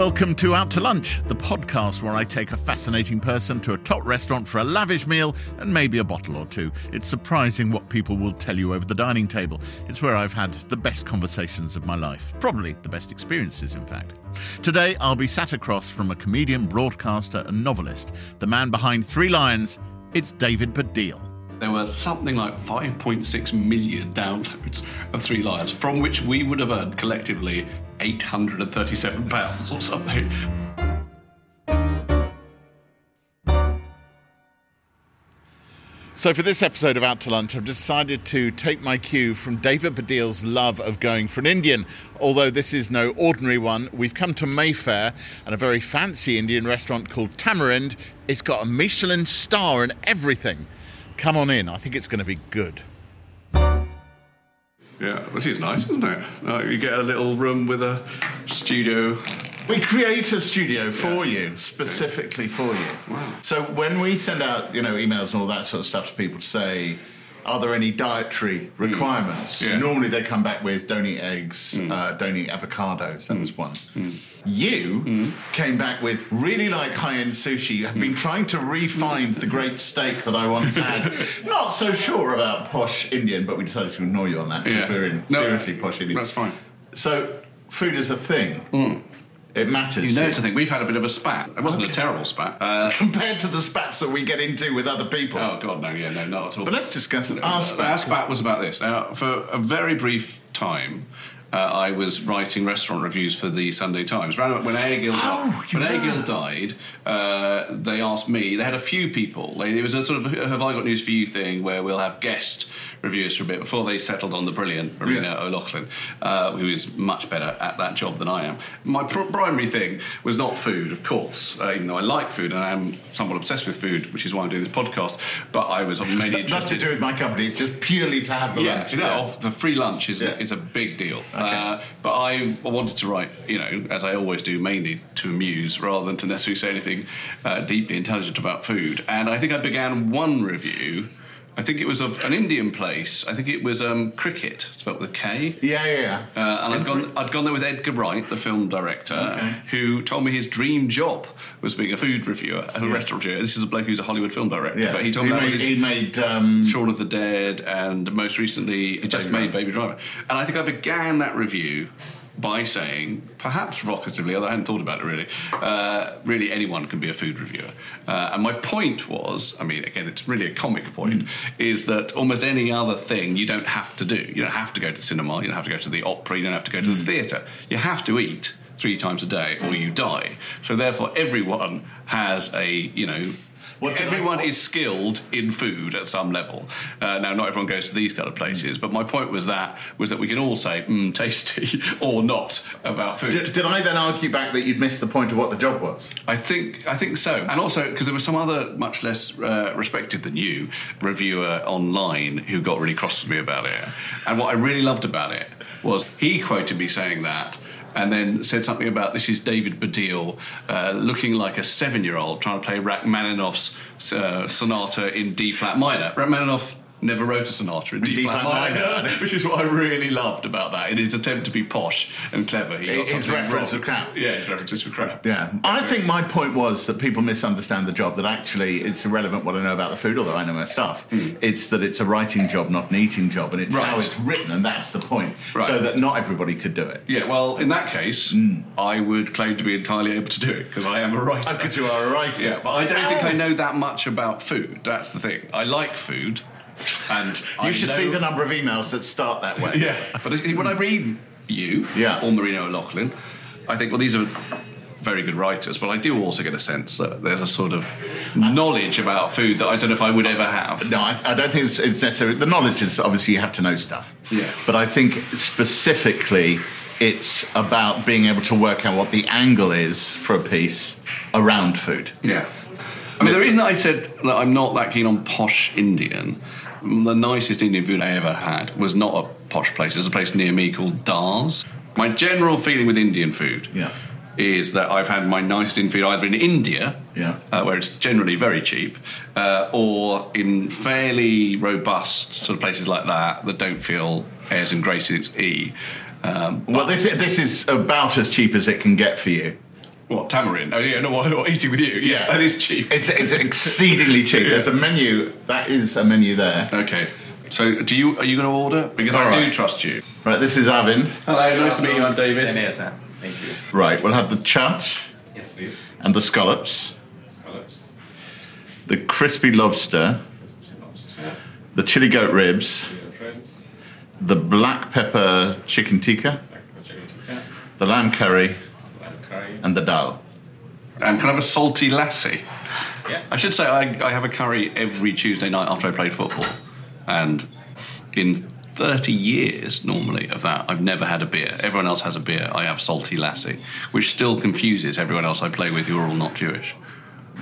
Welcome to Out to Lunch, the podcast where I take a fascinating person to a top restaurant for a lavish meal and maybe a bottle or two. It's surprising what people will tell you over the dining table. It's where I've had the best conversations of my life, probably the best experiences, in fact. Today, I'll be sat across from a comedian, broadcaster, and novelist, the man behind Three Lions. It's David Baddiel. there were something like 5.6 million downloads of Three Lions, from which we would have earned collectively 837 pounds or something. So, for this episode of Out to Lunch, I've decided to take my cue from David Baddiel's love of going for an Indian. Although this is no ordinary one, we've come to Mayfair and a very fancy Indian restaurant called Tamarind. It's got a Michelin star and everything. Come on in, I think it's going to be good. Yeah, this is nice, isn't it? Uh, you get a little room with a studio. We create a studio for Yeah. you, specifically for you. Wow. So when we send out, you know, emails and all that sort of stuff to people to say, are there any dietary requirements? Hmm. Yeah. Hmm. Normally they come back with don't eat eggs, uh, don't eat avocados. That was one. You Hmm. came back with really like high-end sushi. You have been trying to refine the great steak that I once had. Not so sure about posh Indian, but we decided to ignore you on that because Yeah. we're in No, seriously posh Indian. That's fine. So food is a thing. It matters. You know, it's a thing. We've had a bit of a spat. It wasn't a terrible spat. Uh, compared to the spats that we get into with other people. oh, God, no, yeah, no, not at all. But let's discuss it. Our Our spat. spat was about this. Now, for a very brief time, uh, I was writing restaurant reviews for the Sunday Times. When AA Gill, Oh, when. AA Gill died, uh, they asked me. They had a few people. They, it was a sort of "Have I got news for you?" thing where we'll have guest reviewers for a bit before they settled on the brilliant Marina Yeah. O'Loughlin, uh, who is much better at that job than I am. My pr- primary thing was not food, of course, uh, even though I like food and I am somewhat obsessed with food, which is why I'm doing this podcast. But I was mainly Nothing to do with my company. It's just purely to have the Yeah, lunch. you know, off- the free lunch is, Yeah. is a big deal. Uh, but I wanted to write, you know, as I always do, mainly to amuse rather than to necessarily say anything uh, deeply intelligent about food. And I think I began one review. I think it was of an Indian place. I think it was um, Cricket, spelled with a K. Yeah, yeah, yeah. Uh, and I'd gone, I'd gone there with Edgar Wright, the film director, Okay. who told me his dream job was being a food reviewer, a restaurant reviewer. This is a bloke who's a Hollywood film director, yeah. but he told me made, he made um, Shaun of the Dead, and most recently, he just Baby made Baby Driver. And I think I began that review by saying, perhaps provocatively, although I hadn't thought about it really, uh, really anyone can be a food reviewer. Uh, and my point was, I mean, again, it's really a comic point, is that almost any other thing you don't have to do. You don't have to go to the cinema, you don't have to go to the opera, you don't have to go to the theatre. You have to eat three times a day or you die. So therefore, everyone has a, you know, What I- everyone is skilled in food at some level. Uh, now, not everyone goes to these kind of places, but my point was that was that we can all say mm, tasty or not about food. Did, did I then argue back that you'd missed the point of what the job was? I think I think so, and also because there was some other much less uh, respected than you reviewer online who got really cross with me about it. And what I really loved about it was he quoted me saying that. And then said something about this is David Baddiel uh, looking like a seven-year-old trying to play Rachmaninoff's uh, sonata in D flat minor. Rachmaninoff never wrote a sonata in D, flat, minor, which is what I really loved about that. In his attempt to be posh and clever, he got His reference wrong. to crap. Yeah, his references to crap. Yeah. I think my point was that people misunderstand the job, that actually it's irrelevant what I know about the food, although I know my stuff. Hmm. It's that it's a writing job, not an eating job, and it's. Right. how it's written, and that's the point. Right. So that not everybody could do it. Yeah, well, in that case, hmm. I would claim to be entirely able to do it because I am a writer. Oh, because you are a writer. Yeah, but I don't think I ah. know that much about food. That's the thing. I like food, and You I should know- see the number of emails that start that way. Yeah, but when I read you Yeah. or Marina O'Loughlin, I think well these are very good writers, but I do also get a sense that there's a sort of knowledge about food that I don't know if I would ever have. No, I, I don't think it's, it's necessary. The knowledge is obviously you have to know stuff. Yeah. But I think specifically it's about being able to work out what the angle is for a piece around food. Yeah. I mean, the reason I said that I'm not that keen on posh Indian, the nicest Indian food I ever had was not a posh place. There's a place near me called Dars. My general feeling with Indian food Yeah. is that I've had my nicest Indian food either in India, Yeah. uh, where it's generally very cheap, uh, or in fairly robust sort of places like that that don't feel airs and graces E. Um, Well, this this is about as cheap as it can get for you. What tamarind? Oh yeah, no, what, what, eating with you? Yes, Yeah. that is cheap. It's it's exceedingly cheap. There's a menu. That is a menu there. Okay. So, do you are you going to order? Because I All do trust you. Right. This is Arvind. Hello, nice to meet you. I'm David. Same here, sir. Thank you. Right. We'll have the chaat Yes, please. and the scallops, Scallops. the crispy lobster, Lobster. the chili goat ribs, Potato ribs. the black pepper chicken tikka, Black pepper chicken tikka. the Lamb curry. And the dal. And can I have a salty lassi? Yes. I should say I, I have a curry every Tuesday night after I played football, and in 30 years normally of that, I've never had a beer. Everyone else has a beer. I have salty lassi, which still confuses everyone else I play with who are all not Jewish.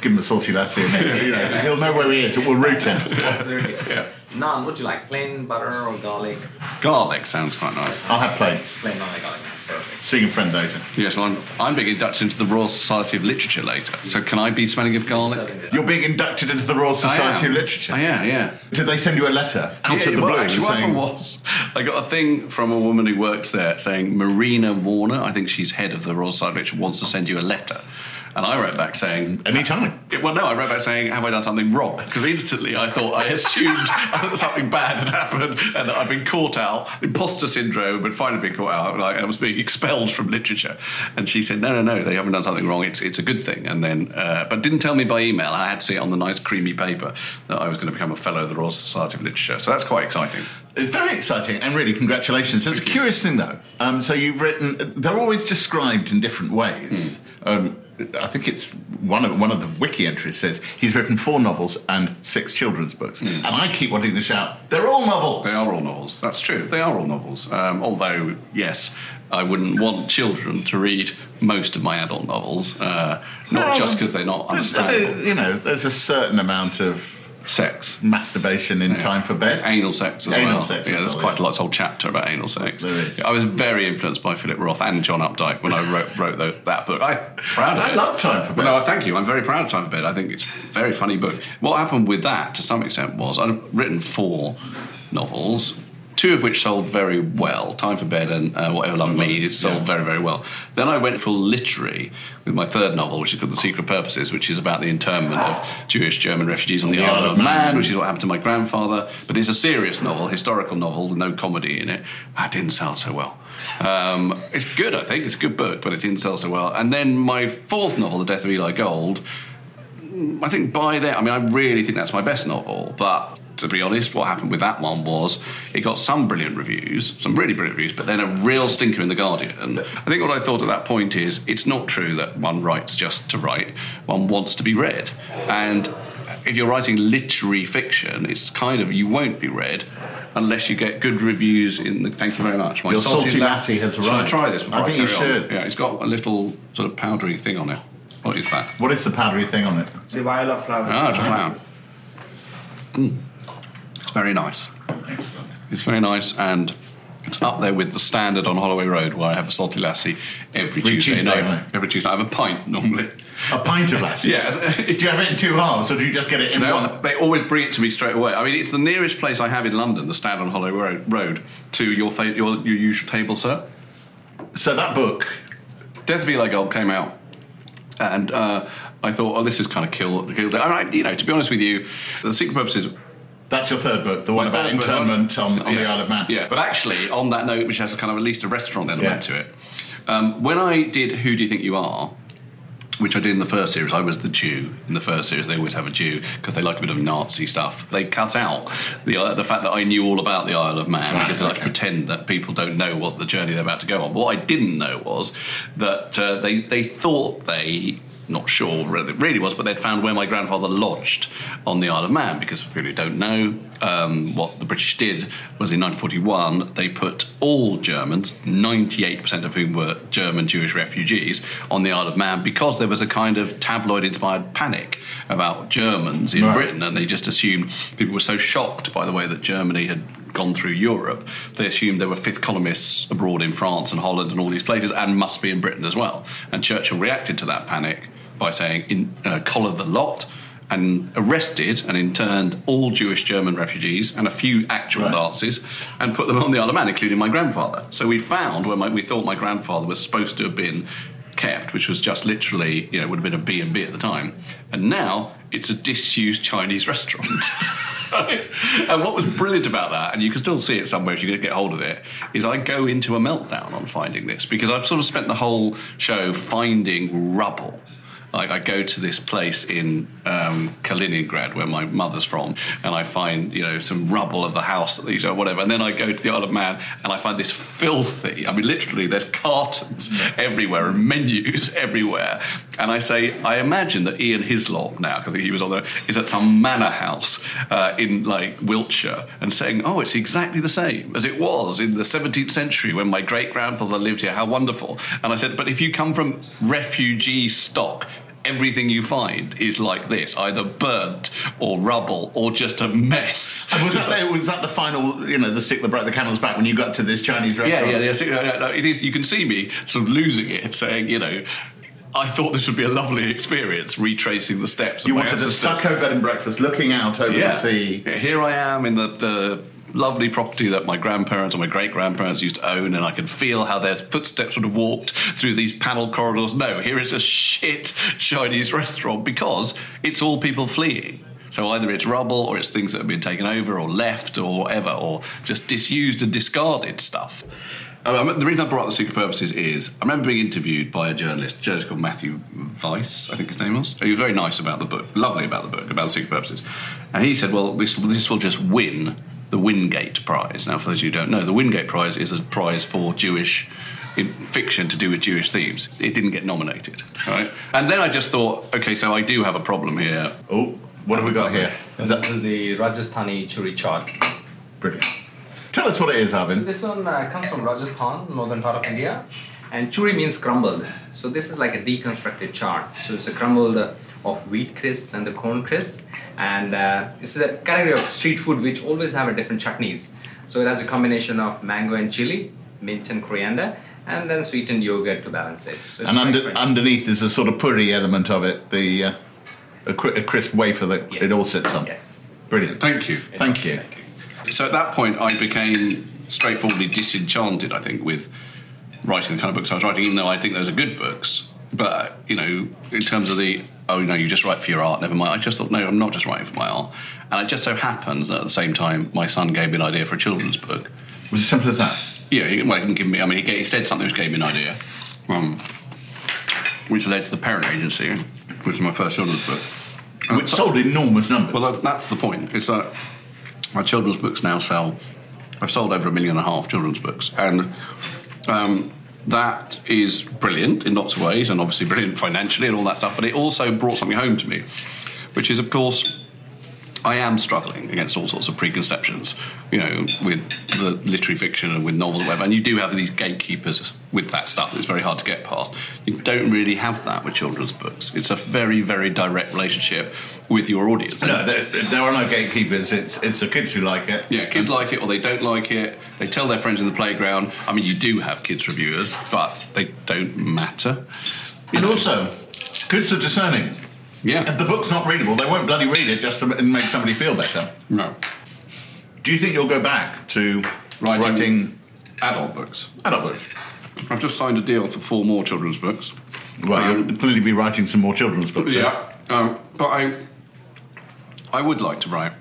Give him a salty latte. and he'll- you know, he'll know where he is. It will root him. Absolutely. Yeah. Naan, would you like plain butter or garlic? Garlic sounds quite nice. I'll have plain. Plain naan, garlic. Perfect. Seeing friend later. Yes, well, I'm, I'm being inducted into the Royal Society of Literature later. So can I be smelling of garlic? You're being inducted into the Royal Society of Literature. I am, yeah. Did they send you a letter out Yeah, of the well, blue actually, what saying, happened was I got a thing from a woman who works there saying Marina Warner, I think she's head of the Royal Society of Literature, wants to send you a letter. And I wrote back saying, any time? Well, no, I wrote back saying, "Have I done something wrong?" Because instantly I thought I assumed something bad had happened and that I'd been caught out, imposter syndrome, and finally been caught out, like I was being expelled from literature. And she said, "No, no, no, they haven't done something wrong. It's it's a good thing." And then, uh, but didn't tell me by email. I had to see it on the nice creamy paper that I was going to become a fellow of the Royal Society of Literature. So that's quite exciting. It's very exciting and really congratulations. It's a curious thing though. Um, so you've written, they're always described in different ways. Um, I think it's one of one of the wiki entries says he's written four novels and six children's books, and I keep wanting to shout, "They're all novels." They are all novels. That's true. They are all novels. Um, although, yes, I wouldn't want children to read most of my adult novels, uh, not No, just because they're not understandable. there- you know, there's a certain amount of Sex. masturbation in time for bed. Anal sex as Anal well. sex yeah, there's well, quite yeah. a lot, whole chapter about anal sex. There is. I was very influenced by Philip Roth and John Updike when I wrote, wrote tho- that book. I'm proud of I it. love Time for Bed. Well, no, thank you. I'm very proud of Time for Bed. I think it's a very funny book. What happened with that, to some extent, was I'd written four novels. Two of which sold very well. Time for Bed and uh, Whatever Love Means it sold Yeah. very, very well. Then I went for literary with my third novel, which is called The Secret Purposes, which is about the internment of Jewish German refugees on the, Isle of Man, which is what happened to my grandfather. But it's a serious novel, historical novel, no comedy in it. That didn't sell so well. Um, it's good, I think. It's a good book, but it didn't sell so well. And then my fourth novel, The Death of Eli Gold, I think by then, I mean, I really think that's my best novel. But to be honest, what happened with that one was it got some brilliant reviews, some really brilliant reviews, but then a real stinker in The Guardian. And I think what I thought at that point is it's not true that one writes just to write, one wants to be read. And if you're writing literary fiction, it's kind of, you won't be read. Unless you get good reviews in the. Thank you very much. My Your salty latte has Should I arrived. try this before I I, think you carry on? should. Yeah, it's got a little sort of powdery thing on it. What is that? What is the powdery thing on it? The vial of flowers. Ah, it's a flower. Mm. It's very nice. Excellent. It's very nice, and it's up there with the standard on Holloway Road, where I have a salty lassi every, Every Tuesday, Tuesday night. Every Tuesday, I have a pint normally. A pint of lassi. Yeah. Do you have it in two halves, or do you just get it in They, one? they always bring it to me straight away. I mean, it's the nearest place I have in London, the stand on Holloway Road, to your, fa- your your usual table, sir. So that book, Death of Eli Gold came out, and uh, I thought, oh, this is kind of kill. And I, you know, to be honest with you, the secret purposes that's your third book, the one about Third book, internment on, on the. Isle of Man. Yeah, but actually, on that note, which has a kind of at least a restaurant element Yeah. to it, um, when I did Who Do You Think You Are, which I did in the first series, I was the Jew in the first series. They always have a Jew because they like a bit of Nazi stuff. They cut out the uh, the fact that I knew all about the Isle of Man Right, because they like to pretend that people don't know what the journey they're about to go on. But what I didn't know was that uh, they they thought they. Not sure whether it really was, but they'd found where my grandfather lodged on the Isle of Man because for people who don't know, um, what the British did was in 1941 they put all Germans, 98% of whom were German Jewish refugees, on the Isle of Man because there was a kind of tabloid inspired panic about Germans in Right. Britain and they just assumed people were so shocked by the way that Germany had gone through Europe, they assumed there were fifth columnists abroad in France and Holland and all these places and must be in Britain as well. And Churchill reacted to that panic by saying, in, uh, collar the lot and arrested and interned all Jewish German refugees and a few actual Right. Nazis and put them on the Isle of Man, including my grandfather. So we found where my, we thought my grandfather was supposed to have been kept, which was just literally, you know, would have been a B and B at the time, and now it's a disused Chinese restaurant. and what was brilliant about that, and you can still see it somewhere if you get hold of it, is I go into a meltdown on finding this because I've sort of spent the whole show finding rubble. Like I go to this place in um, Kaliningrad where my mother's from, and I find you know some rubble of the house that or whatever, and then I go to the Isle of Man and I find this filthy. I mean, literally, there's cartons everywhere and menus everywhere, and I say I imagine that Ian Hislop now because he was on there is at some manor house uh, in like Wiltshire and saying, oh, it's exactly the same as it was in the 17th century when my great grandfather lived here. How wonderful! And I said, but if you come from refugee stock everything you find is like this, either burnt or rubble or just a mess. And was that the, was that the final, you know, the stick that broke the camel's back when you got to this Chinese restaurant? yeah, yeah. Uh, yeah, uh, no, It is. You can see me sort of losing it, saying, you know. I thought this would be a lovely experience, retracing the steps. Of You wanted a stucco bed and breakfast, looking out over yeah. the sea. Yeah, Here I am in the, the lovely property that my grandparents or my great grandparents used to own, and I can feel how their footsteps would have walked through these panel corridors. No, here is a shit Chinese restaurant because it's all people fleeing. So either it's rubble or it's things that have been taken over or left or whatever, or just disused and discarded stuff. Um, the reason I brought up the secret purposes is I remember being interviewed by a journalist, a journalist called Matthew Weiss, I think his name was. He was very nice about the book, lovely about the book, about the secret purposes. And he said, well, this, this will just win the Wingate Prize. Now, for those who don't know, the Wingate Prize is a prize for Jewish in fiction to do with Jewish themes. It didn't get nominated, right? And then I just thought, okay, so I do have a problem here. Oh, what have we got here? Is This is the Rajasthani churi chaat. brilliant? Tell us what it is, So Arvind. this one uh, comes from Rajasthan, northern part of India, and churi means crumbled. So this is like a deconstructed chaat. So it's a crumbled uh, of wheat crisps and the corn crisps, and uh, this is a category of street food which always have a different chutneys. So it has a combination of mango and chili, mint and coriander, and then sweetened yogurt to balance it. So And under, underneath is a sort of puri element of it, the uh, a, cri- a crisp wafer that Yes. it all sits on. Yes. Brilliant. Thank you. Thank you. So at that point, I became straightforwardly disenchanted, I think, with writing the kind of books I was writing, even though I think those are good books. But, you know, in terms of the, oh, no, you just write for your art, never mind. I just thought, no, I'm not just writing for my art. And it just so happens that at the same time, my son gave me an idea for a children's book. It was as simple as that. Yeah, he, well, he didn't give me, I mean, he, gave, he said something which gave me an idea, um, which led to The Parent Agency, which was my first children's book. Which sold enormous numbers. Well, that's, that's the point. It's that my children's books now sell. I've sold over a million and a half children's books, and um, that is brilliant in lots of ways, and obviously brilliant financially and all that stuff. But it also brought something home to me, which is, of course, I am struggling against all sorts of preconceptions, you know, with the literary fiction and with novels whatever. And you do have these gatekeepers with that stuff that's very hard to get past. You don't really have that with children's books. It's a very, very direct relationship with your audience. no, there, there are no gatekeepers. It's it's the kids who like it. Yeah, kids like it or they don't like it. They tell their friends in the playground. I mean, you do have kids reviewers, but they don't matter. And also, kids are discerning. Yeah. If the book's not readable, they won't bloody read it just to make somebody feel better. No. Do you think you'll go back to Writing- writing Adult books. adult books? I've just signed a deal for four more children's books. Well, Um, you'll clearly be writing some more children's books. Yeah. Um, but I, I would like to write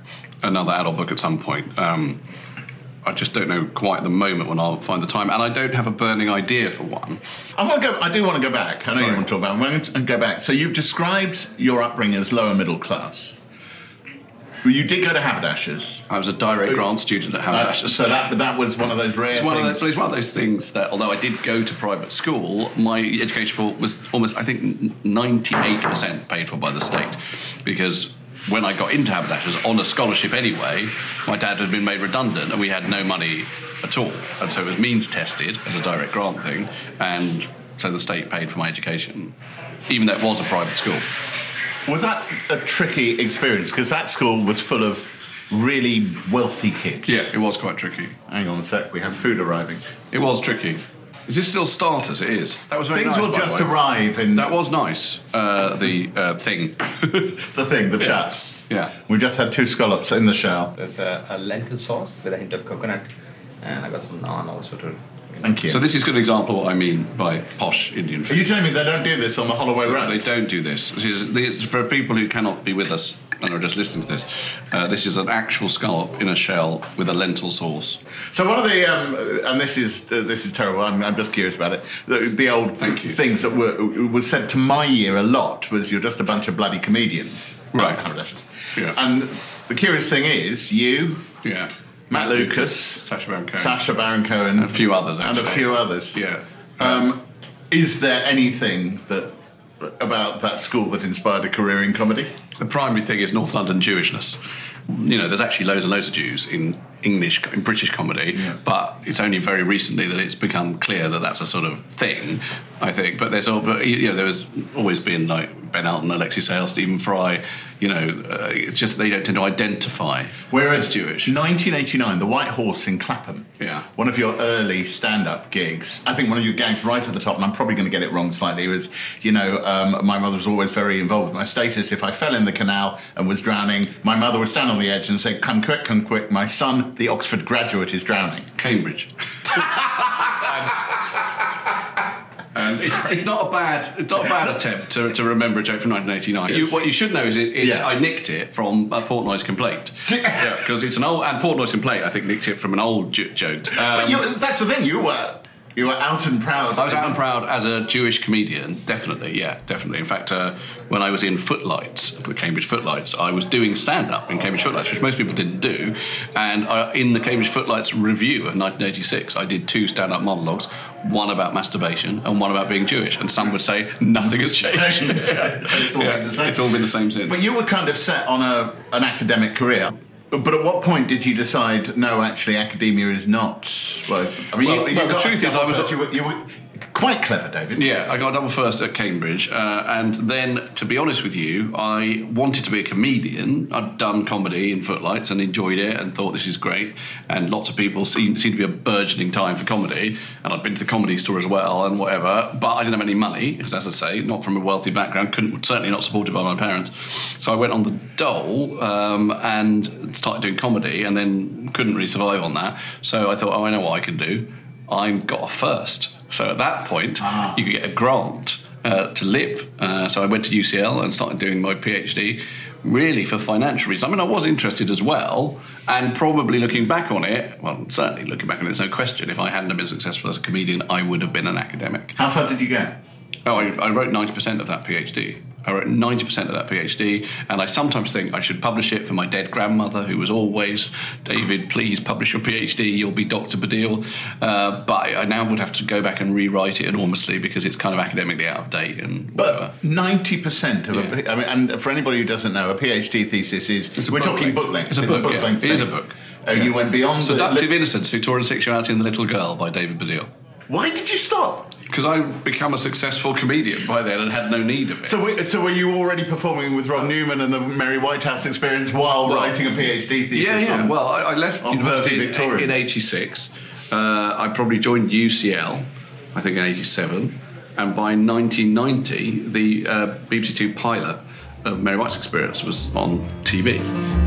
another adult book at some point. Um, I just don't know quite the moment when I'll find the time, and I don't have a burning idea for one. I want to go. I do want to go back. I know you want to talk about. it. I'm going to go back. So you've described your upbringing as lower middle class. You did go to haberdashers. I was a direct grant student at Haberdashers. so that that was one of those rare It's one, of things. those, but it's one of those things that, although I did go to private school, my education for was almost, I think, ninety-eight percent paid for by the state, because when I got into haberdashers on a scholarship anyway, my dad had been made redundant, and we had no money at all, and so it was means tested as a direct grant thing, and so the state paid for my education, even though it was a private school. Was that a tricky experience? Because that school was full of really wealthy kids. Yeah, it was quite tricky. Hang on a sec. We have food arriving. It was tricky. Is this still starters? It is. That was very Things nice, will by the just way. arrive in That was nice. Uh, the uh, thing. the thing, the chaat. yeah. We just had two scallops in the shell. There's a, a lentil sauce with a hint of coconut, and I got some naan also to Thank you. So this is a good example of what I mean by posh Indian Are food. you telling me they don't do this on the Holloway They don't do this. This is this, for people who cannot be with us and are just listening to this. Uh, this is an actual scallop in a shell with a lentil sauce. So one of the um, and this is uh, this is terrible. I'm, I'm just curious about it. The, the old things that were was said to my ear a lot was you're just a bunch of bloody comedians, Right. Yeah. And the curious thing is you, Yeah. Matt Lucas, Sacha Baron Cohen. Sacha Baron Cohen, And a few others, and a few others. Yeah. Um, is there anything that about that school that inspired a career in comedy? The primary thing is North London Jewishness. You know, there's actually loads and loads of Jews in English, in British comedy, but it's only very recently that it's become clear that that's a sort of thing. I think, but there's all, but, you know, there there's always been like Ben Elton, Alexei Sayle, Stephen Fry. You know, uh, it's just they don't tend to identify Whereas Jewish. 1989, the White Horse in Clapham. Yeah. One of your early stand-up gigs. I think one of your gags right at the top, and I'm probably going to get it wrong slightly, was you know um, my mother was always very involved with my status. If I fell in the canal and was drowning, my mother would stand on the edge and say, "Come quick, come quick! My son, the Oxford graduate, is drowning." Cambridge. it's, it's not a bad it's not a bad attempt to, to remember a joke from 1989. You, what you should know is it, it's, Yeah. I nicked it from a Portnoy's complaint. yeah, because it's an old and Portnoy's complaint. I think nicked it from an old j- joke. But Um, you, that's the thing. You were you were out and proud. I was out and proud as a Jewish comedian, definitely, yeah, definitely. In fact, uh, when I was in Footlights, the Cambridge Footlights, I was doing stand up in Cambridge Footlights, which most people didn't do. And I, in the Cambridge Footlights review of 1986, I did two stand up monologues, one about masturbation and one about being Jewish. And some would say nothing has changed. it's all Yeah, been the same. it's all been the same since. But you were kind of set on a an academic career. But at what point did you decide? No, actually, academia is not. Well, I mean, Well, you, you well, the truth is I was- you were, you were quite clever, David. Yeah, I got a double first at Cambridge, uh, and then, to be honest with you, I wanted to be a comedian. I'd done comedy in Footlights and enjoyed it, and thought this is great. And lots of people seem seem to be a burgeoning time for comedy, and I'd been to the comedy store as well, and whatever. But I didn't have any money, because as I say, not from a wealthy background, couldn't certainly not supported by my parents. So I went on the dole um, and started doing comedy, and then couldn't really survive on that. So I thought, oh, I know what I can do. I got a first. So at that point, you could get a grant uh, to live. Uh, so I went to UCL and started doing my PhD, really for financial reasons. I mean, I was interested as well, and probably looking back on it, well, certainly looking back on it, there's no question. If I hadn't have been successful as a comedian, I would have been an academic. How far did you go? Oh, I, I wrote 90% of that PhD. I wrote 90% of that PhD, and I sometimes think I should publish it for my dead grandmother, who was always, David, please publish your PhD, you'll be Dr. Baddiel. Uh, but I now would have to go back and rewrite it enormously because it's kind of academically out of date and whatever. But ninety percent of Yeah. a, I mean, and for anybody who doesn't know, a PhD thesis is It's we're book talking book length. It's a book, yeah. length It is a book. Oh, you went beyond the. Seductive Innocence, Victorian Sexuality and the Little Girl by David Baddiel. Why did you stop? Because I become a successful comedian by then and had no need of it. So, we, so were you already performing with Rob Newman and the Mary Whitehouse experience while Well, writing a PhD thesis? Yeah, yeah. on- well, I, I left university in, in '86. Uh, I probably joined UCL, I think in '87, and by 1990, the uh, BBC Two pilot of Mary Whitehouse Experience was on TV.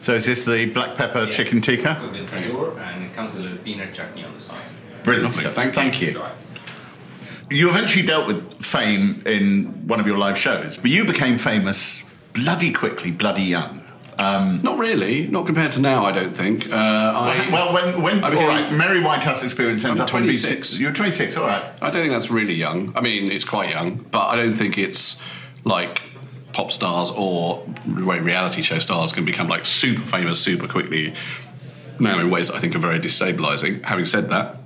So is this the black pepper Yes. chicken tikka? Cooked in pure, and it comes with a little peanut chutney on the side. Brilliant. Lovely. Thank, Thank you. You eventually dealt with fame in one of your live shows, but you became famous bloody quickly, bloody young. Um, Not really, not compared to now. I don't think. Uh, I, well, when when I became- right, Mary Whitehouse experience ends I'm up on BBC. 26. You're 26. All right. I don't think that's really young. I mean, it's quite young, but I don't think it's like pop stars or re- reality show stars can become like super famous super quickly. now in ways I think are very destabilizing. Having said that,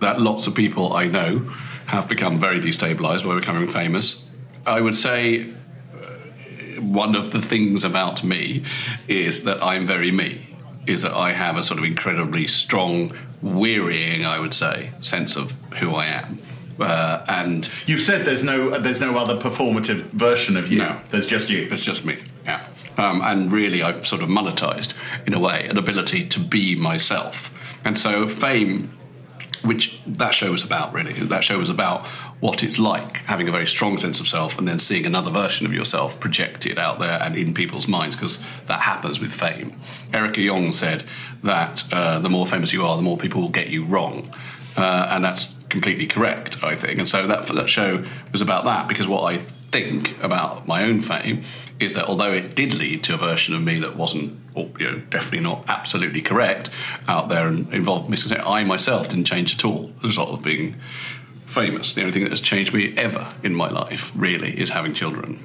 that lots of people I know have become very destabilized by becoming famous. I would say uh, one of the things about me is that I'm very me, is that I have a sort of incredibly strong, wearying, I would say, sense of who I am. Uh, and You've said there's no there's no other performative version of you. No. There's just you. It's just me, yeah. Um, and really, I've sort of monetized, in a way, an ability to be myself. And so, fame, which that show was about, really, that show was about what it's like having a very strong sense of self and then seeing another version of yourself projected out there and in people's minds, because that happens with fame. Erica Jong said that uh, the more famous you are, the more people will get you wrong. Uh, and that's completely correct, I think. And so that that show was about that because what I think about my own fame is that although it did lead to a version of me that wasn't, or, you know, definitely not absolutely correct out there and involved misconception, I myself didn't change at all as a result of being famous. The only thing that has changed me ever in my life, really, is having children.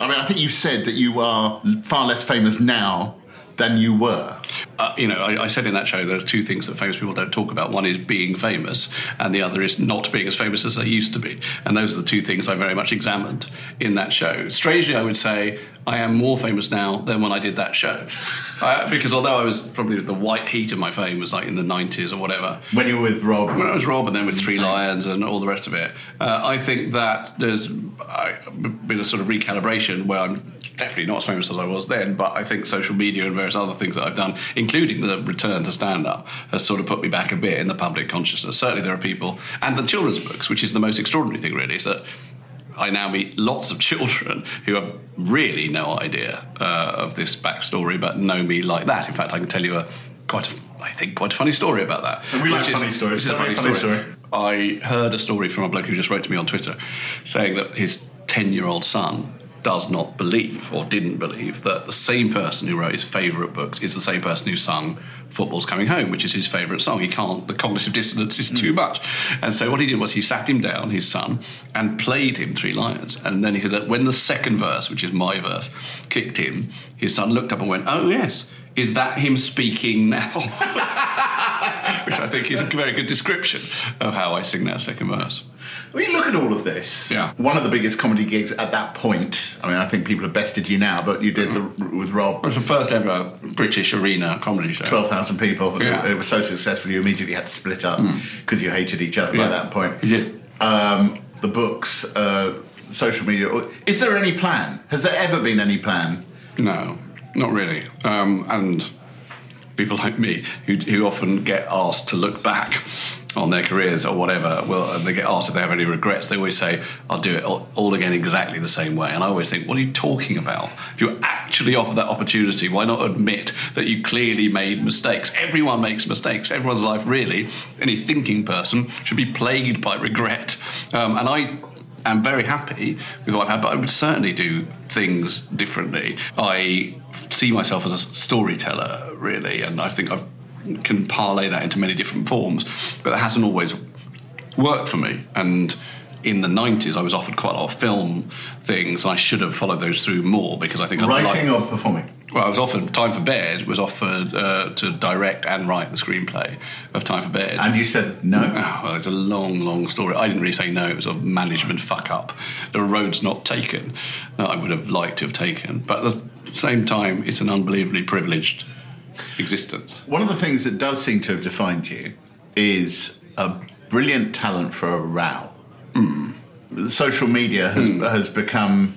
I mean, I think you said that you are far less famous now than you were. Uh, you know, I, I said in that show there are two things that famous people don't talk about. One is being famous, and the other is not being as famous as they used to be. And those are the two things I very much examined in that show. Strangely, I would say I am more famous now than when I did that show, uh, because although I was probably the white heat of my fame was like in the '90s or whatever. When you were with Rob. When I was Rob, and then with Three Lions and all the rest of it, uh, I think that there's been a sort of recalibration where I'm definitely not as famous as I was then, but I think social media and various other things that I've done, including the return to stand up, has sort of put me back a bit in the public consciousness. Certainly, there are people, and the children's books, which is the most extraordinary thing, really, is that. I now meet lots of children who have really no idea uh, of this backstory, but know me like that. In fact, I can tell you a quite, a, I think, quite a funny story about that. We like is- funny stories. this is a funny funny story. I heard a story from a bloke who just wrote to me on Twitter saying that his 10 year old son does not believe or didn't believe that the same person who wrote his favourite books is the same person who sung Football's Coming Home, which is his favourite song. He can't, the cognitive dissonance is too hmm. much. And so what he did was he sat him down, his son, and played him Three Lions. And then he said that when the second verse, which is my verse, kicked in, his son looked up and went, Oh, yes. Is that him speaking now? Which I think is a very good description of how I sing that second verse. When you look at all of this, Yeah. one of the biggest comedy gigs at that point, I mean, I think people have bested you now, but you did the, with Rob. It was the first ever British arena comedy show. 12,000 people. Yeah. It was so successful, you immediately had to split up because you hated each other by that point. You did. Um, the books, uh, social media. Is there any plan? Has there ever been any plan? No, not really. Um, and people like me, who, who often get asked to look back on their careers or whatever, well, and they get asked if they have any regrets, they always say, I'll do it all, all again exactly the same way. And I always think, what are you talking about? If you're actually offered that opportunity, why not admit that you clearly made mistakes? Everyone makes mistakes. Everyone's life, really, any thinking person should be plagued by regret. Um, and I am very happy with what I've had, but I would certainly do things differently. I see myself as a storyteller, really, and I think I can parlay that into many different forms, but it hasn't always worked for me. And in the 90s, I was offered quite a lot of film things, and I should have followed those through more because I think I Writing like- or performing? Well, I was offered Time for Bed was offered uh, to direct and write the screenplay of Time for Bed. And you said no? Oh, well, it's a long, long story. I didn't really say no. It was a management fuck up. The roads not taken that I would have liked to have taken. But at the same time, it's an unbelievably privileged existence. One of the things that does seem to have defined you is a brilliant talent for a row. The Social media has, has become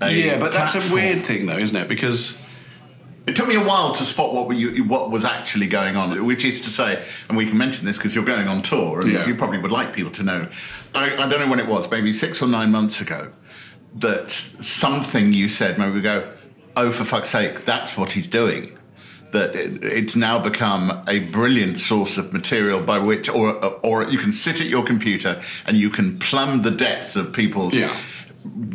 a yeah, but that's a weird thing, though, isn't it? Because It took me a while to spot what you, what was actually going on, which is to say, and we can mention this because you're going on tour, and Yeah. you probably would like people to know. I, I don't know when it was, maybe six or nine months ago, that something you said made me go, "Oh, for fuck's sake, that's what he's doing." That it, it's now become a brilliant source of material by which, or or you can sit at your computer and you can plumb the depths of people's Yeah.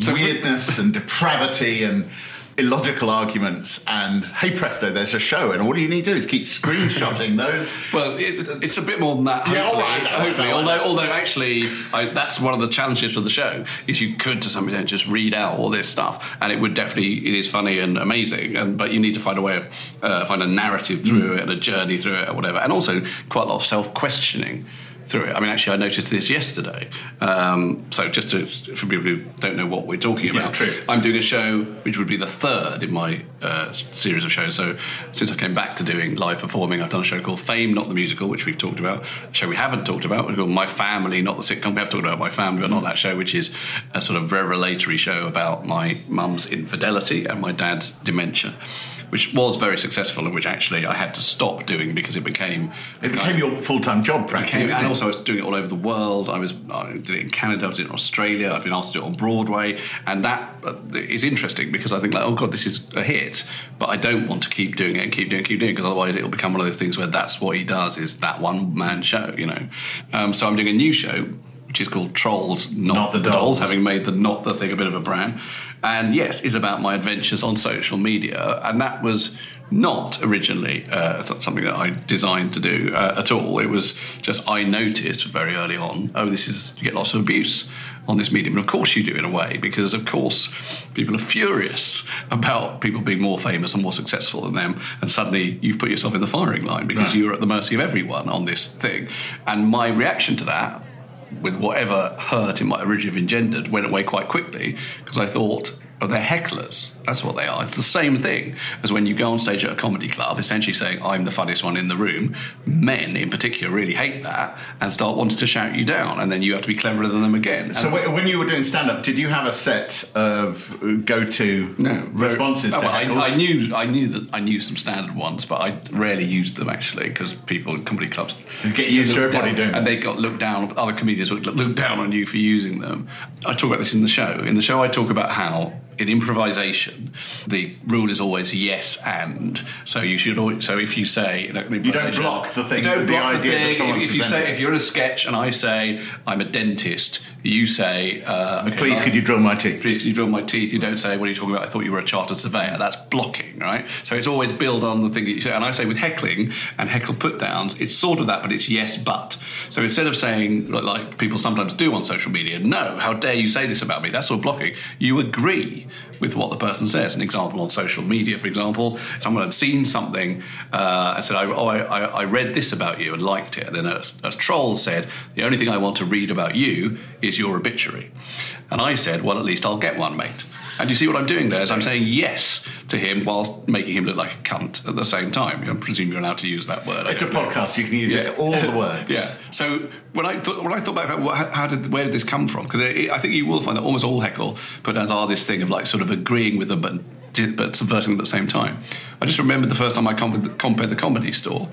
Weirdness and depravity and illogical arguments, and hey presto, there's a show, and all you need to do is keep screenshotting those. Well, it, it's a bit more than that. Yeah, Hopefully, all right, know, hopefully. I although, although actually, I, that's one of the challenges for the show is you could, to some extent, just read out all this stuff, and it would definitely it is funny and amazing. And but you need to find a way of uh, find a narrative through it and a journey through it or whatever, and also quite a lot of self questioning. Through it. I mean, actually, I noticed this yesterday. Um, so, just to, for people who don't know what we're talking about, true. I'm doing a show which would be the third in my uh, series of shows. So since I came back to doing live performing, I've done a show called Fame, not the musical, which we've talked about. A show we haven't talked about, we called My Family, not the sitcom. We have talked about My Family, but not that show, which is a sort of revelatory show about my mum's infidelity and my dad's dementia. Which was very successful, and which actually I had to stop doing because it became It became your full time job, practically. became, and also I was doing it all over the world. I was I did it in Canada, I doing it in Australia. I've been asked to do it on Broadway, and that uh, interesting because I think like, oh god, this is a hit, but I don't want to keep doing it and keep doing it, keep doing it because otherwise it'll become one of those things where that's what he does is that one man show, you know. Um, so I'm doing a new show. Which is called Trolls, not, Not the the dolls, Dolls. having made the not the thing a bit of a brand. And yes, is about my adventures on social media. And that was not originally uh, something that I designed to do uh, at all. It was just I noticed very early on, oh, this is, you get lots of abuse on this medium. And of course you do in a way, because of course people are furious about people being more famous and more successful than them. And suddenly you've put yourself in the firing line because Right. you're at the mercy of everyone on this thing. And my reaction to that with whatever hurt it might originally have engendered, went away quite quickly because I thought, oh, they're hecklers. That's what they are. It's the same thing as when you go on stage at a comedy club, essentially saying, I'm the funniest one in the room. Men, in particular, really hate that and start wanting to shout you down, and then you have to be cleverer than them again. So And- wh- when you were doing stand up, did you have a set of uh, go to no responses Oh, to well, I. I knew I knew that I knew some standard ones, but I rarely used them actually because people in comedy clubs You get used to everybody down, doing and they got looked down. Other comedians would look down on you for using them. I talk about this in the show. In the show, I talk about how in improvisation the rule is always yes and. So you should always. So if you say you, know, improvisation- block the thing, you don't the idea that thing. If, if you say if you're in a sketch and I say I'm a dentist, you say uh, okay, Please, I- could you drill my teeth? Please, can you drill my teeth? You don't say, what are you talking about? I thought you were a chartered surveyor. That's blocking, right? So it's always build on the thing that you say. And I say with heckling and heckle put downs, it's sort of that, but it's yes, but. So instead of saying, like, like people sometimes do on social media, no, how dare you say this about me? That's sort of blocking. You agree with what the person says. An example on social media, for example, someone had seen something uh, and said, I, oh, I, I I read this about you and liked it. And then a, a troll said, the only thing I want to read about you is your obituary. And I said, well, at least I'll get one, mate. And you see what I'm doing there is I'm saying yes to him whilst making him look like a cunt at the same time. I presume you're allowed to use that word. It's a know. podcast. You can use it, all the words. Yeah. So when I thought, when I thought back, about what- how, did where did this come from? Because I think you will find that almost all heckle put are this thing of like sort of agreeing with them, but but subverting them at the same time. I just remembered the first time I compared, compared the comedy store,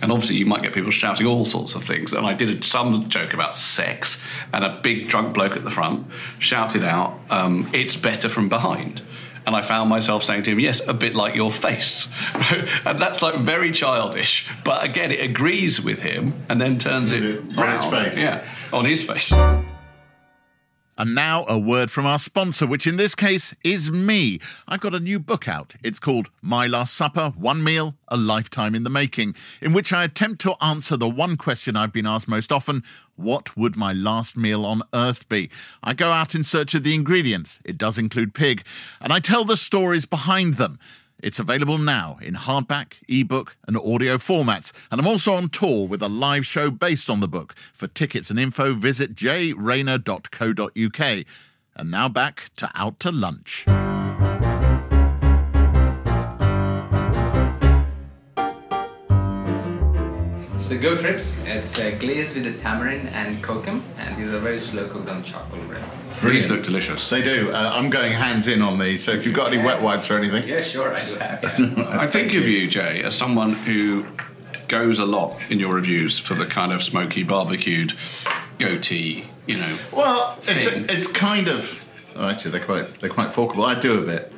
and obviously you might get people shouting all sorts of things. And I did some joke about sex, and a big drunk bloke at the front shouted out, um, "It's better from behind." And I found myself saying to him, Yes, a bit like your face. and that's like very childish. But again, it agrees with him and then turns it On its face. Yeah, on his face. And now a word from our sponsor, which in this case is me. I've got a new book out. It's called My Last Supper One Meal, A Lifetime in the Making, in which I attempt to answer the one question I've been asked most often What would my last meal on earth be? I go out in search of the ingredients. It does include pig. And I tell the stories behind them. It's available now in hardback, ebook, and audio formats. And I'm also on tour with a live show based on the book. For tickets and info, visit jrayner.co.uk. And now back to Out to Lunch. So goat ribs, it's uh, glazed with the tamarind and kokum, and these are very slow cooked on charcoal grill. These look delicious. They do. Uh, I'm going hands in on these, so if you've got any wet wipes or anything. Yeah, sure, I do have. Yeah. I think of you, Jay, as someone who goes a lot in your reviews for the kind of smoky, barbecued, goatee, you know. Well, it's, Thing. it's kind of. Oh, actually, they're quite they're quite forkable. I do a bit.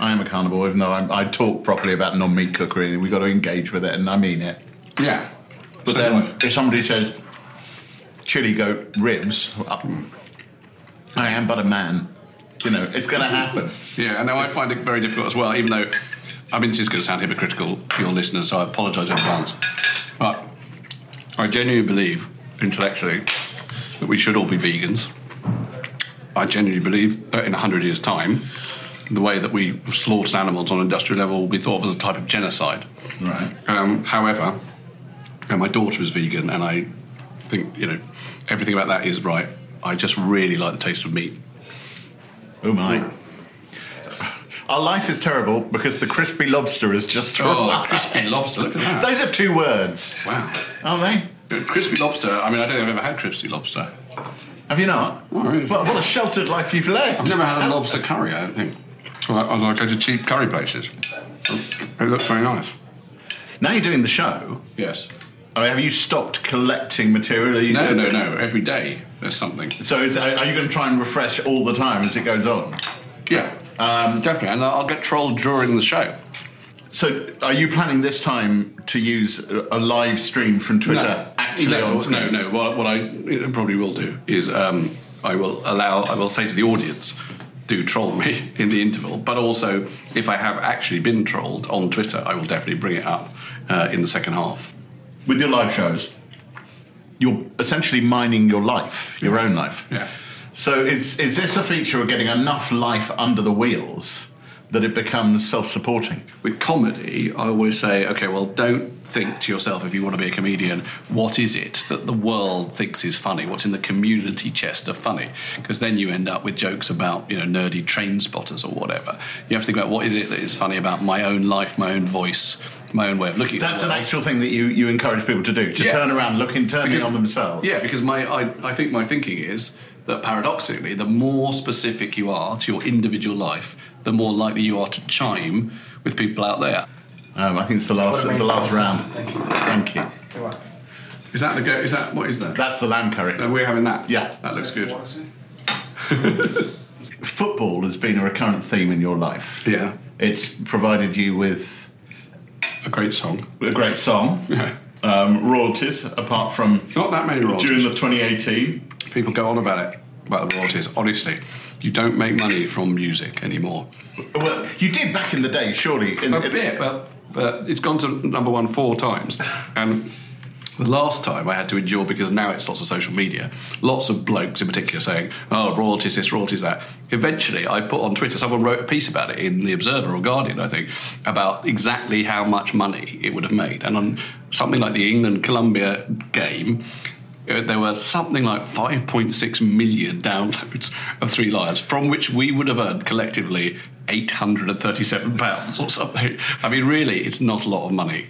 I am a carnivore, even though I'm, I talk properly about non-meat cookery, we've got to engage with it, and I mean it. Yeah. But So then, if somebody says chili goat ribs, uh, I am but a man. You know, it's going to happen. Yeah, and now I find it very difficult as well, even though, I mean, this is going to sound hypocritical for your listeners, so I apologise in advance. But I genuinely believe, intellectually, that we should all be vegans. I genuinely believe that in 100 years' time, the way that we slaughtered animals on an industrial level will be thought of as a type of genocide. Right. Um, however, and my daughter is vegan, and I think, you know, everything about that is right. I just really like the taste of meat. Oh my. Our life is terrible because the crispy lobster is just Oh, crispy lobster, look at that. Those are two words, Wow. aren't they? Crispy lobster. I mean, I don't think I've ever had crispy lobster. Have you not? Oh, really? What, what a sheltered life you've led. I've never had a lobster curry. I don't think. So I, I go to cheap curry places. It looks very nice. Now you're doing the show. Yes. I mean, have you stopped collecting material? You- No, no, no. Every day there's something. So is, are you going to try and refresh all the time as it goes on? Yeah. Um, definitely. And I'll get trolled during the show. So are you planning this time to use a live stream from Twitter actually no, on no, no. What, what I probably will do is um, I will allow, I will say to the audience, do troll me in the interval. But also, if I have actually been trolled on Twitter, I will definitely bring it up uh, in the second half. With your live shows, you're essentially mining your life, your own life. Yeah. So is is this a feature of getting enough life under the wheels that it becomes self-supporting? with comedy, I always say, okay, well, don't think to yourself if you want to be a comedian, what is it that the world thinks is funny? What's in the community chest of funny? Because then you end up with jokes about, you know, nerdy train spotters or whatever. You have to think about what is it that is funny about my own life, my own voice, my own way of looking at it. That's an actual thing that you, you encourage people to do, to Yeah. turn around, look internally Because- on themselves. Yeah, because my I, I think my thinking is that paradoxically, the more specific you are to your individual life, the more likely you are to chime with people out there. Um, I think it's the last the last round. Thank you. Thank you. Is that the go? Is that what is that? That's the lamb curry. Uh, we're having that. Yeah. that looks good. Football has been a recurrent theme in your life. Yeah, It's provided you with a great song. a great song, Yeah, um, royalties, apart from not that many royalties. during the 2018. People go on about it about the royalties. Honestly, you don't make money from music anymore. Well, you did back in the day, surely. In, A bit, but but it's gone to number one four times, and the last time I had to endure because now it's lots of social media, lots of blokes in particular saying, "Oh, royalties this, royalties that." Eventually, I put on Twitter. Someone wrote a piece about it in the Observer or Guardian, I think, about exactly how much money it would have made, and on something like the England Colombia game. uh, There were something like 5.6 million downloads of Three Lions, from which we would have earned collectively 837 pounds or something. I mean, really, it's not a lot of money.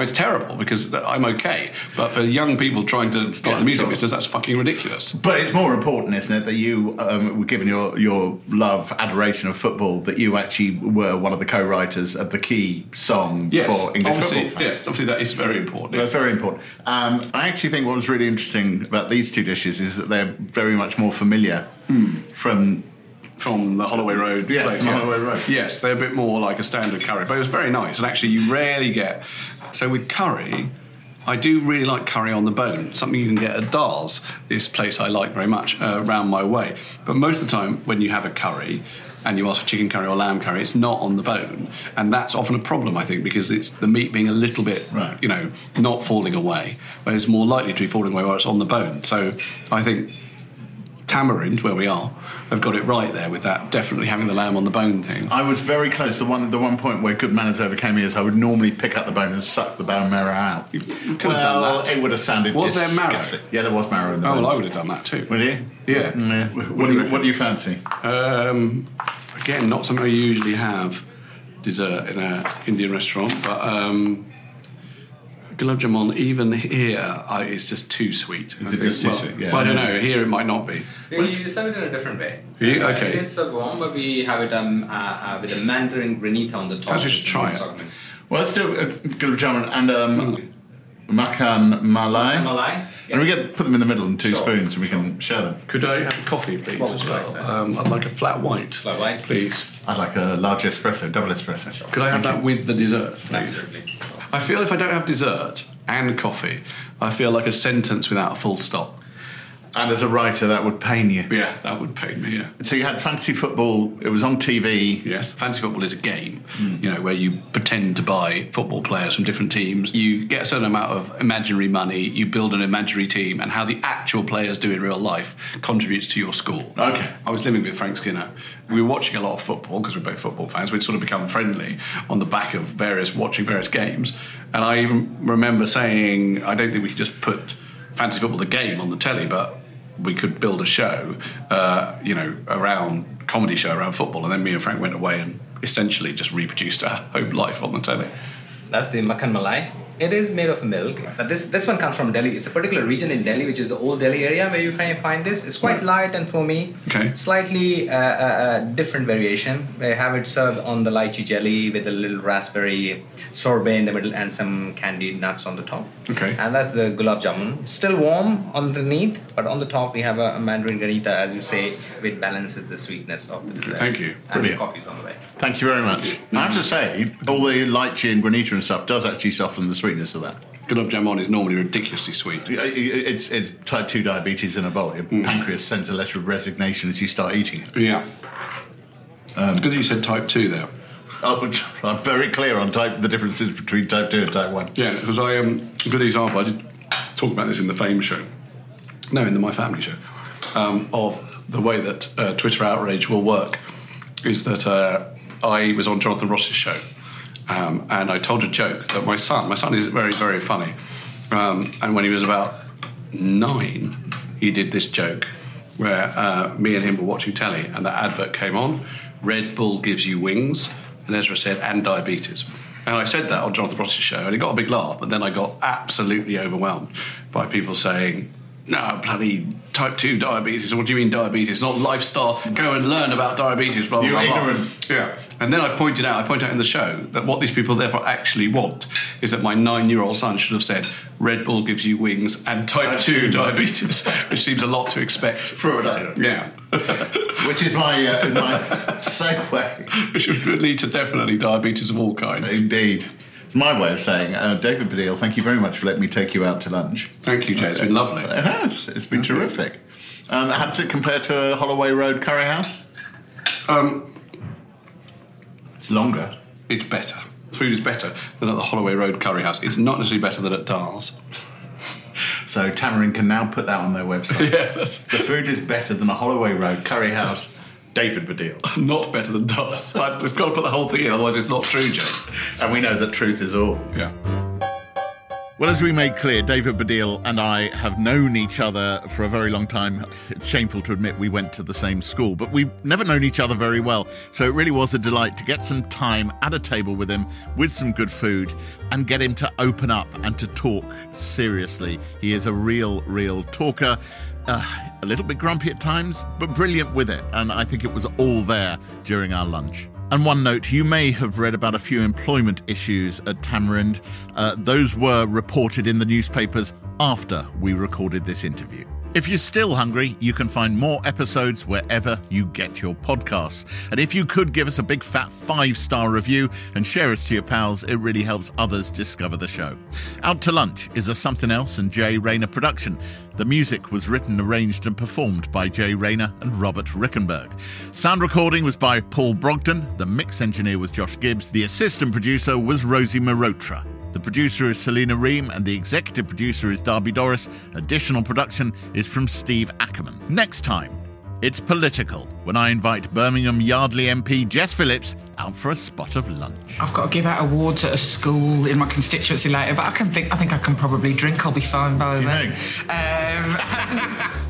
I mean, it's terrible because I'm okay, but for young people trying to start Yeah, the music sure. business, that's fucking ridiculous. But it's more important, isn't it, that you, um, given your, your love, adoration of football, that you actually were one of the co-writers of the key song Yes, for English obviously, football. fans. yes, obviously that is very important. Very important. Um, I actually think what was really interesting about these two dishes is that they're very much more familiar from. From the Holloway Road. Yeah, place, from Holloway Road. Yes, they're a bit more like a standard curry, but it was very nice. And actually, you rarely get. So with curry, I do really like curry on the bone. Something you can get at Dars, this place I like very much uh, around my way. But most of the time, when you have a curry. And you ask for chicken curry or lamb curry, it's not on the bone, and that's often a problem, I think, because it's the meat being a little bit, Right. you know, not falling away, but it's more likely to be falling away where it's on the bone. So, I think Tamarind, where we are, have got it right there with that definitely having the lamb on the bone thing. I was very close to one the one point where good manners overcame me is I would normally pick up the bone and suck the bone marrow out. You could have well, done that. it would have sounded Was there marrow? Yeah, there was marrow in the Oh, well. I would have done that too. Would you? Yeah. Yeah. What do you, what do you fancy? Um, again, not something I usually have dessert in an Indian restaurant, but um, gulab jamun, even here, I, it's just too sweet. Is I it just too well, sweet? Yeah. well, I don't know. Here it might not be. We you serve it in a different way. Yeah, Uh, okay. It is served warm, but we have it um, uh, uh, with a mandarin granita on the top. Perhaps we should try it. Well, let's do a gulab jamun and um, makan malai. Malai? And we get put them in the middle in two Sure, spoons, and we can share them. Could I have a coffee, please, What as would you well? like. Um, I'd like a flat white. Flat white? Please. I'd like a large espresso, double espresso. Could I have that with the dessert, please? Absolutely. I feel if I don't have dessert and coffee, I feel like a sentence without a full stop. And as a writer, that would pain you. Yeah, that would pain me. Yeah. So you had fantasy football. It was on TV. Yes, fantasy football is a game, hmm. you know, where you pretend to buy football players from different teams. You get a certain amount of imaginary money, you build an imaginary team, and how the actual players do in real life contributes to your score. Okay. I was living with Frank Skinner. We were watching a lot of football because we're both football fans. We'd sort of become friendly on the back of various watching various games. And I even remember saying, I don't think we could just put fantasy football the game on the telly, but we could build a show, uh, you know, around comedy show around football, and then me and Frank went away and essentially just reproduced our home life on the telly. That's the Makan Malai. It is made of milk. But this this one comes from Delhi. It's a particular region in Delhi, which is the old Delhi area where you find, find this. It's quite light and foamy. Okay. Slightly uh, uh, uh, different variation. They have it served on the lychee jelly with a little raspberry sorbet in the middle and some candied nuts on the top. Okay. And that's the gulab jamun. Still warm underneath, but on the top we have a, a mandarin granita, as you say, which balances the sweetness of the dessert. Thank you. And the Brilliant. coffee's on the way. Thank you very much. I have to say, all the lychee and granita and stuff does actually soften the sweetness of that. Gulab jamun is normally ridiculously sweet. It's, it's type 2 diabetes in a bowl. Your pancreas sends a letter of resignation as you start eating it. Yeah. it's good that you said type 2 there. Oh, which- I'm very clear on type the differences between type 2 and type 1. Yeah, because I um, a good example. I did talk about this in the Fame show, no, in the My Family show, um, of the way that uh, Twitter outrage will work. Is that uh, I was on Jonathan Ross's show, um, and I told a joke that my son, my son is very very funny, um, and when he was about nine, he did this joke where uh, me and him were watching telly, and the advert came on. Red Bull gives you wings, and Ezra said, and diabetes. And I said that on Jonathan Ross's show, and it got a big laugh. But then I got absolutely overwhelmed by people saying, "No, bloody type two diabetes. What do you mean diabetes? Not lifestyle. Go and learn about diabetes." Blah blah You blah. blah." ignorant. Yeah. And then I pointed out, I point out in the show that what these people therefore actually want is that my nine-year-old son should have said, "Red Bull gives you wings and type, Type two two. diabetes," which seems a lot to expect. From an item. Yeah. Which is my, uh, my segue. Which would lead to definitely diabetes of all kinds. Indeed. It's my way of saying, uh, David Baddiel, thank you very much for letting me take you out to lunch. Thank you, Jay. It's been lovely. It has. It's been terrific. Um, how does it compare to a Holloway Road curry house? Um, It's longer. it's better. The food is better than at the Holloway Road Curry House. It's not necessarily better than at Dar's. So Tamarind can now put that on their website. Yeah, that's The food is better than a Holloway Road curry house. David Baddiel. not better than Dar's. I- We've got to put the whole thing in, otherwise it's not true, Jay. And we know that truth is all. Yeah. Well, as we made clear, David Baddiel and I have known each other for a very long time. It's shameful to admit we went to the same school, but we've never known each other very well. So it really was a delight to get some time at a table with him with some good food and get him to open up and to talk seriously. He is a real, real talker. Uh, a little bit grumpy at times, but brilliant with it. And I think it was all there during our lunch. And one note, you may have read about a few employment issues at Tamarind. Uh, those were reported in the newspapers after we recorded this interview. If you're still hungry, you can find more episodes wherever you get your podcasts. And if you could give us a big fat five star review and share us to your pals, it really helps others discover the show. Out to Lunch is a Somethin' Else and Jay Rayner production. The music was written, arranged, and performed by Jay Rayner and Robert Rickenberg. Sound recording was by Paul Brogdon. The mix engineer was Josh Gibbs. The assistant producer was Rosie Marotra. The producer is Selena Ream and the executive producer is Darby Doris. Additional production is from Steve Ackerman. Next time, it's political when I invite Birmingham Yardley MP Jess Phillips out for a spot of lunch. I've got to give out awards at a school in my constituency later, but I can think I think I can probably drink. I'll be fine by then. Um,